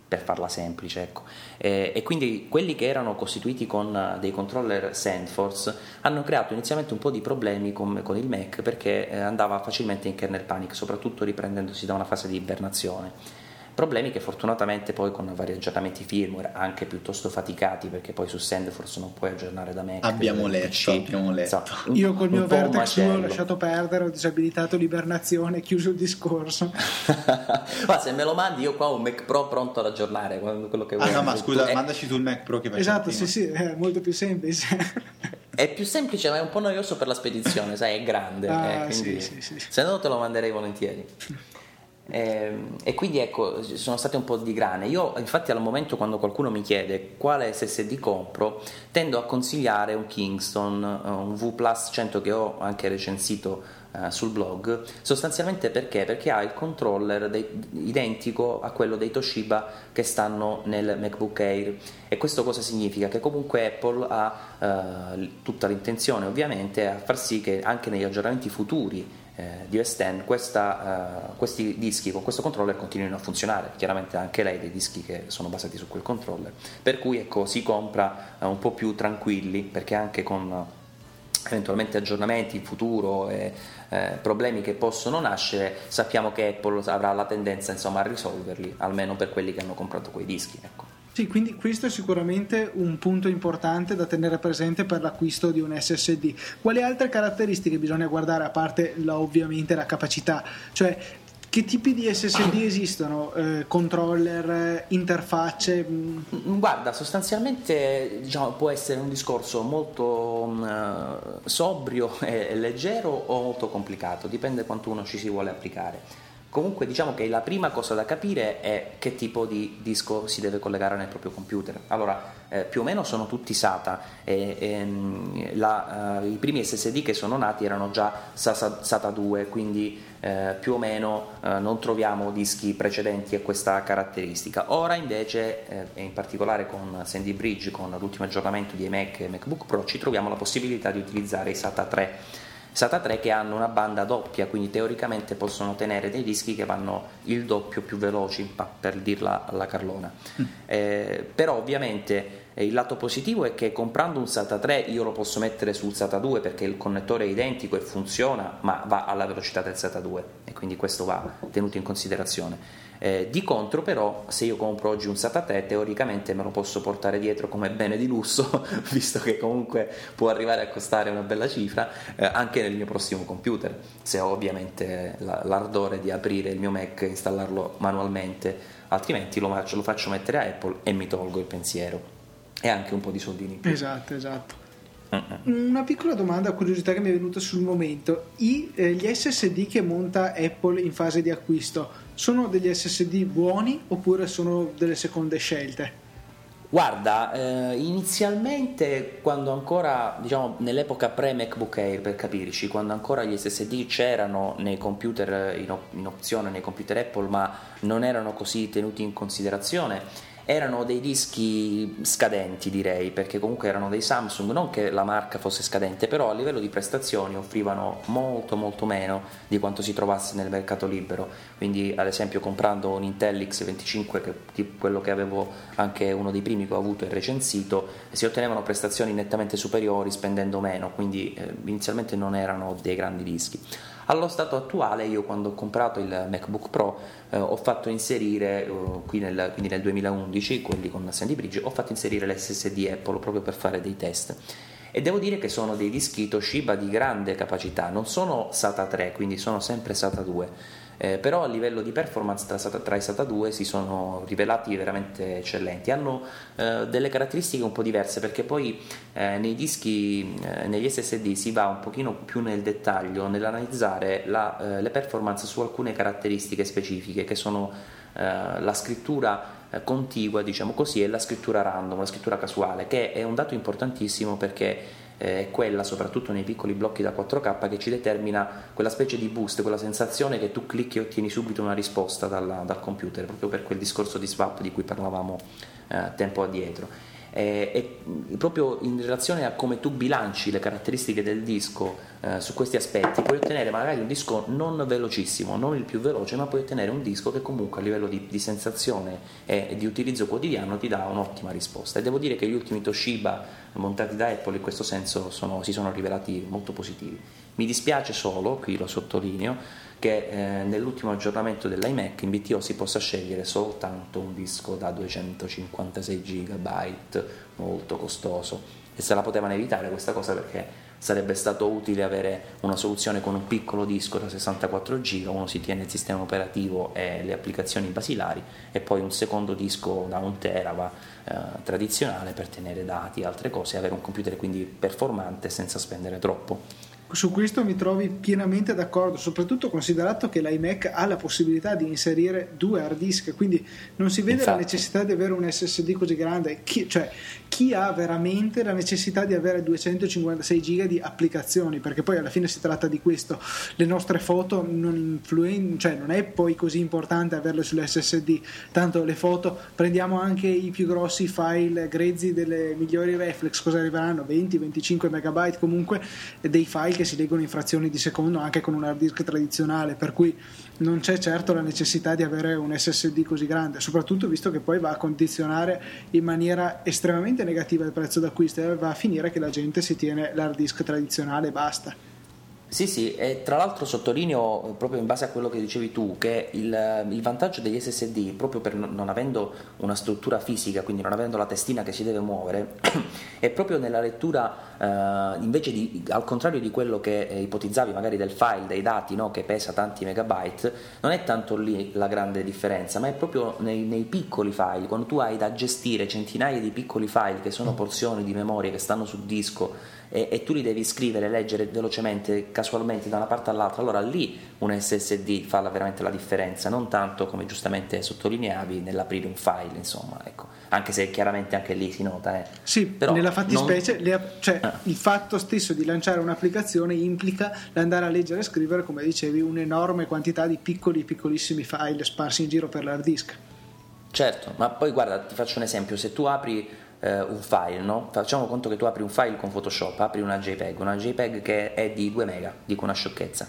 Speaker 3: per farla semplice. Ecco. Eh, e quindi quelli che erano costituiti con uh, dei controller SandForce hanno creato inizialmente un po' di problemi con, con il Mac perché eh, andava facilmente in kernel panic, soprattutto riprendendosi da una fase di ibernazione. Problemi che fortunatamente poi con vari aggiornamenti firmware, anche piuttosto faticati, perché poi su SendForce non puoi aggiornare da Mac.
Speaker 2: Abbiamo letto, abbiamo letto.
Speaker 1: So, Io col mio Vertex ho lasciato perdere, ho disabilitato l'ibernazione, chiuso il discorso.
Speaker 3: ma se me lo mandi io qua ho un Mac Pro pronto ad aggiornare quello che vuoi.
Speaker 2: Ah no, ma scusa, tu, mandaci sul Mac Pro che
Speaker 1: vai Esatto, sì, sì, è molto più semplice.
Speaker 3: È più semplice, ma è un po' noioso per la spedizione, sai, è grande.
Speaker 1: Ah,
Speaker 3: eh,
Speaker 1: sì, sì, sì.
Speaker 3: Se no te lo manderei volentieri. E, ehm, e, quindi ecco, sono state un po' di grane. Io infatti al momento quando qualcuno mi chiede quale SSD compro, tendo a consigliare un Kingston, eh, un V Plus 100 che ho anche recensito uh, sul blog, sostanzialmente perché? Perché ha il controller dei, identico a quello dei Toshiba che stanno nel MacBook Air. E questo cosa significa? Che comunque Apple ha uh, tutta l'intenzione ovviamente a far sì che anche negli aggiornamenti futuri eh, di End questa, uh, questi dischi con questo controller continuino a funzionare chiaramente anche lei dei dischi che sono basati su quel controller per cui ecco, si compra uh, un po' più tranquilli perché anche con uh, eventualmente aggiornamenti in futuro e eh, problemi che possono nascere sappiamo che Apple avrà la tendenza insomma, a risolverli almeno per quelli che hanno comprato quei dischi ecco.
Speaker 1: Sì, quindi questo è sicuramente un punto importante da tenere presente per l'acquisto di un SSD. Quali altre caratteristiche bisogna guardare a parte la, ovviamente la capacità? Cioè, che tipi di SSD esistono? Eh, controller, interfacce?
Speaker 3: Mm, guarda, sostanzialmente diciamo, può essere un discorso molto uh, sobrio e leggero o molto complicato, dipende quanto uno ci si vuole applicare. Comunque diciamo che la prima cosa da capire è che tipo di disco si deve collegare nel proprio computer. Allora, eh, più o meno sono tutti SATA e, e mm, la, uh, i primi SSD che sono nati erano già SATA 2, quindi eh, più o meno eh, non troviamo dischi precedenti a questa caratteristica. Ora invece, eh, e in particolare con Sandy Bridge, con l'ultimo aggiornamento di Mac e MacBook Pro, ci troviamo la possibilità di utilizzare i SATA 3 SATA 3 che hanno una banda doppia, quindi teoricamente possono tenere dei dischi che vanno il doppio più veloci, per dirla alla Carlona. Mm. Eh, però ovviamente eh, il lato positivo è che comprando un SATA 3 io lo posso mettere sul SATA 2 perché il connettore è identico e funziona, ma va alla velocità del SATA 2 e quindi questo va tenuto in considerazione. Eh, di contro però se io compro oggi un SATA 3 teoricamente me lo posso portare dietro come bene di lusso visto che comunque può arrivare a costare una bella cifra eh, anche nel mio prossimo computer se ho ovviamente la, l'ardore di aprire il mio Mac e installarlo manualmente. Altrimenti lo faccio, lo faccio mettere a Apple e mi tolgo il pensiero. E anche un po' di soldini
Speaker 1: più. esatto esatto una piccola domanda, curiosità che mi è venuta sul momento. I, eh, gli SSD che monta Apple in fase di acquisto sono degli SSD buoni oppure sono delle seconde scelte?
Speaker 3: Guarda, eh, inizialmente quando ancora, diciamo, nell'epoca pre-MacBook Air per capirci, quando ancora gli SSD c'erano nei computer in, op- in opzione nei computer Apple ma non erano così tenuti in considerazione, erano dei dischi scadenti direi perché comunque erano dei Samsung non che la marca fosse scadente però a livello di prestazioni offrivano molto molto meno di quanto si trovasse nel mercato libero. Quindi ad esempio comprando un Intel X25 che quello che avevo anche uno dei primi che ho avuto e recensito si ottenevano prestazioni nettamente superiori spendendo meno quindi eh, inizialmente non erano dei grandi dischi allo stato attuale io quando ho comprato il MacBook Pro eh, ho fatto inserire, eh, qui nel, quindi nel 2011, quelli con Sandy Bridge, ho fatto inserire l'SSD Apple proprio per fare dei test. E devo dire che sono dei dischi Toshiba di grande capacità, non sono SATA 3, quindi sono sempre SATA 2 eh, però a livello di performance tra, tra i SATA 2 si sono rivelati veramente eccellenti. Hanno eh, delle caratteristiche un po' diverse perché poi eh, nei dischi, eh, negli SSD si va un pochino più nel dettaglio nell'analizzare la, eh, le performance su alcune caratteristiche specifiche che sono eh, la scrittura contigua, diciamo così, e la scrittura random, la scrittura casuale, che è un dato importantissimo perché è quella, soprattutto nei piccoli blocchi da 4K, che ci determina quella specie di boost, quella sensazione che tu clicchi e ottieni subito una risposta dal, dal computer, proprio per quel discorso di swap di cui parlavamo eh, tempo addietro eh, e proprio in relazione a come tu bilanci le caratteristiche del disco eh, su questi aspetti puoi ottenere magari un disco non velocissimo, non il più veloce, ma puoi ottenere un disco che comunque a livello di, di sensazione e di utilizzo quotidiano ti dà un'ottima risposta. E devo dire che gli ultimi Toshiba montati da Apple in questo senso sono, si sono rivelati molto positivi. Mi dispiace solo, qui lo sottolineo, che eh, nell'ultimo aggiornamento dell'iMac in BTO si possa scegliere soltanto un disco da 256 GB molto costoso. E se la potevano evitare questa cosa perché sarebbe stato utile avere una soluzione con un piccolo disco da 64 GB, uno si tiene il sistema operativo e le applicazioni basilari e poi un secondo disco da 1 tera eh, tradizionale per tenere dati e altre cose e avere un computer quindi performante senza spendere troppo
Speaker 1: su questo mi trovi pienamente d'accordo, soprattutto considerato che l'iMac ha la possibilità di inserire due hard disk, quindi non si vede Infatti. la necessità di avere un SSD così grande. Chi, cioè, chi ha veramente la necessità di avere 256 giga di applicazioni? Perché poi alla fine si tratta di questo. Le nostre foto non, influen- cioè, non è poi così importante averle sull'SSD, tanto le foto prendiamo anche i più grossi file grezzi delle migliori reflex, cosa arriveranno? 20-25 megabyte comunque dei file che si leggono in frazioni di secondo anche con un hard disk tradizionale, per cui non c'è certo la necessità di avere un SSD così grande, soprattutto visto che poi va a condizionare in maniera estremamente negativa il prezzo d'acquisto e va a finire che la gente si tiene l'hard disk tradizionale e basta.
Speaker 3: Sì, sì, e tra l'altro sottolineo proprio in base a quello che dicevi tu che il, il, vantaggio degli SSD, proprio per non avendo una struttura fisica, quindi non avendo la testina che si deve muovere, è proprio nella lettura uh, invece di, al contrario di quello che eh, ipotizzavi magari del file, dei dati no, che pesa tanti megabyte, non è tanto lì la grande differenza, ma è proprio nei, nei, piccoli file, quando tu hai da gestire centinaia di piccoli file che sono porzioni di memoria che stanno sul disco e, e tu li devi scrivere, leggere velocemente, casualmente da una parte all'altra, allora lì un SSD fa la, veramente la differenza, non tanto come giustamente sottolineavi nell'aprire un file, insomma, ecco. Anche se chiaramente anche lì si nota. Eh.
Speaker 1: Sì, Però nella fattispecie, non... cioè, ah. il fatto stesso di lanciare un'applicazione implica l'andare a leggere e scrivere, come dicevi, un'enorme quantità di piccoli, piccolissimi file sparsi in giro per l'hard disk.
Speaker 3: Certo, ma poi guarda, ti faccio un esempio, se tu apri eh, un file, no? facciamo conto che tu apri un file con Photoshop, apri una JPEG, una JPEG che è di 2 mega, dico una sciocchezza.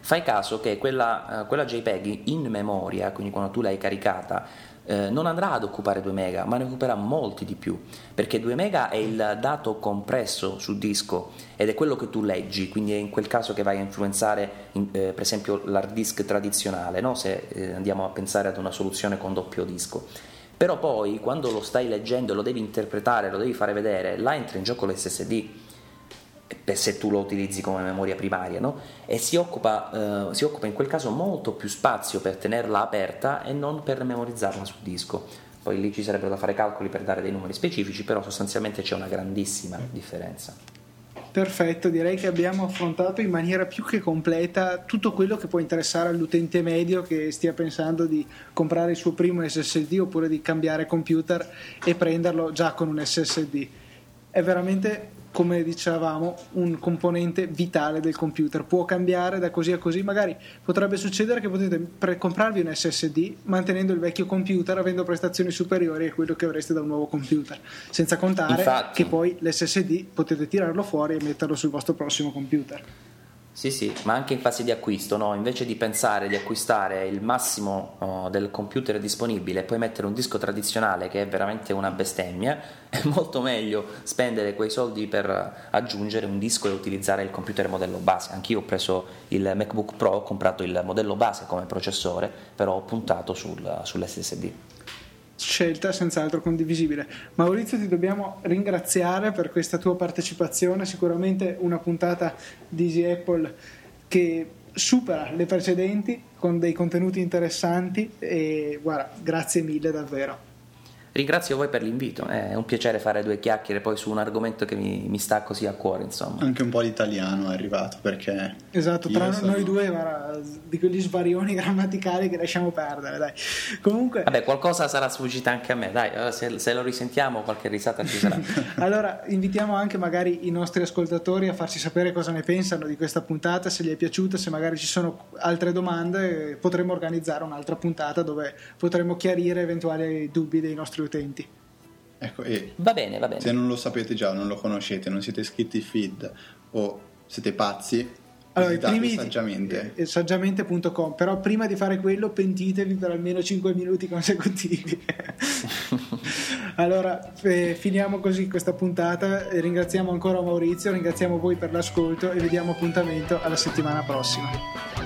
Speaker 3: Fai caso che quella, eh, quella JPEG in memoria, quindi quando tu l'hai caricata, eh, non andrà ad occupare 2 mega, ma ne occuperà molti di più, perché 2 mega è il dato compresso sul disco ed è quello che tu leggi, quindi è in quel caso che vai a influenzare in, eh, per esempio l'hard disk tradizionale, no? se eh, andiamo a pensare ad una soluzione con doppio disco però poi quando lo stai leggendo, lo devi interpretare, lo devi fare vedere, là entra in gioco l'SSD se tu lo utilizzi come memoria primaria no? e si occupa, eh, si occupa in quel caso molto più spazio per tenerla aperta e non per memorizzarla sul disco poi lì ci sarebbero da fare calcoli per dare dei numeri specifici però sostanzialmente c'è una grandissima differenza
Speaker 1: Perfetto, direi che abbiamo affrontato in maniera più che completa tutto quello che può interessare all'utente medio che stia pensando di comprare il suo primo SSD oppure di cambiare computer e prenderlo già con un SSD. È veramente come dicevamo, un componente vitale del computer. Può cambiare da così a così, magari potrebbe succedere che potete pre- comprarvi un SSD mantenendo il vecchio computer, avendo prestazioni superiori a quello che avreste da un nuovo computer, senza contare Infatti. che poi l'SSD potete tirarlo fuori e metterlo sul vostro prossimo computer.
Speaker 3: Sì, sì, ma anche in fase di acquisto, no? invece di pensare di acquistare il massimo oh, del computer disponibile e poi mettere un disco tradizionale che è veramente una bestemmia, è molto meglio spendere quei soldi per aggiungere un disco e utilizzare il computer modello base. Anch'io ho preso il MacBook Pro, ho comprato il modello base come processore, però ho puntato sul, sull'SSD
Speaker 1: scelta senz'altro condivisibile. Maurizio ti dobbiamo ringraziare per questa tua partecipazione, sicuramente una puntata di Easy Apple che supera le precedenti con dei contenuti interessanti e guarda, grazie mille davvero.
Speaker 3: Ringrazio voi per l'invito, è un piacere fare due chiacchiere poi su un argomento che mi, mi sta così a cuore, insomma.
Speaker 2: Anche un po' l'italiano è arrivato perché...
Speaker 1: Esatto, tra sono... noi due, guarda, di quegli svarioni grammaticali che lasciamo perdere, dai. Comunque...
Speaker 3: Vabbè, qualcosa sarà sfuggita anche a me, dai, se, se lo risentiamo qualche risata ci sarà.
Speaker 1: allora, invitiamo anche magari i nostri ascoltatori a farci sapere cosa ne pensano di questa puntata, se gli è piaciuta, se magari ci sono altre domande, potremmo organizzare un'altra puntata dove potremmo chiarire eventuali dubbi dei nostri utenti.
Speaker 2: Ecco, e
Speaker 3: va bene, va bene.
Speaker 2: Se non lo sapete già, non lo conoscete, non siete iscritti al feed o siete pazzi, allora, primi, saggiamente.
Speaker 1: Eh, saggiamente.com, però prima di fare quello pentitevi per almeno 5 minuti consecutivi. allora, eh, finiamo così questa puntata, ringraziamo ancora Maurizio, ringraziamo voi per l'ascolto e vi diamo appuntamento alla settimana prossima.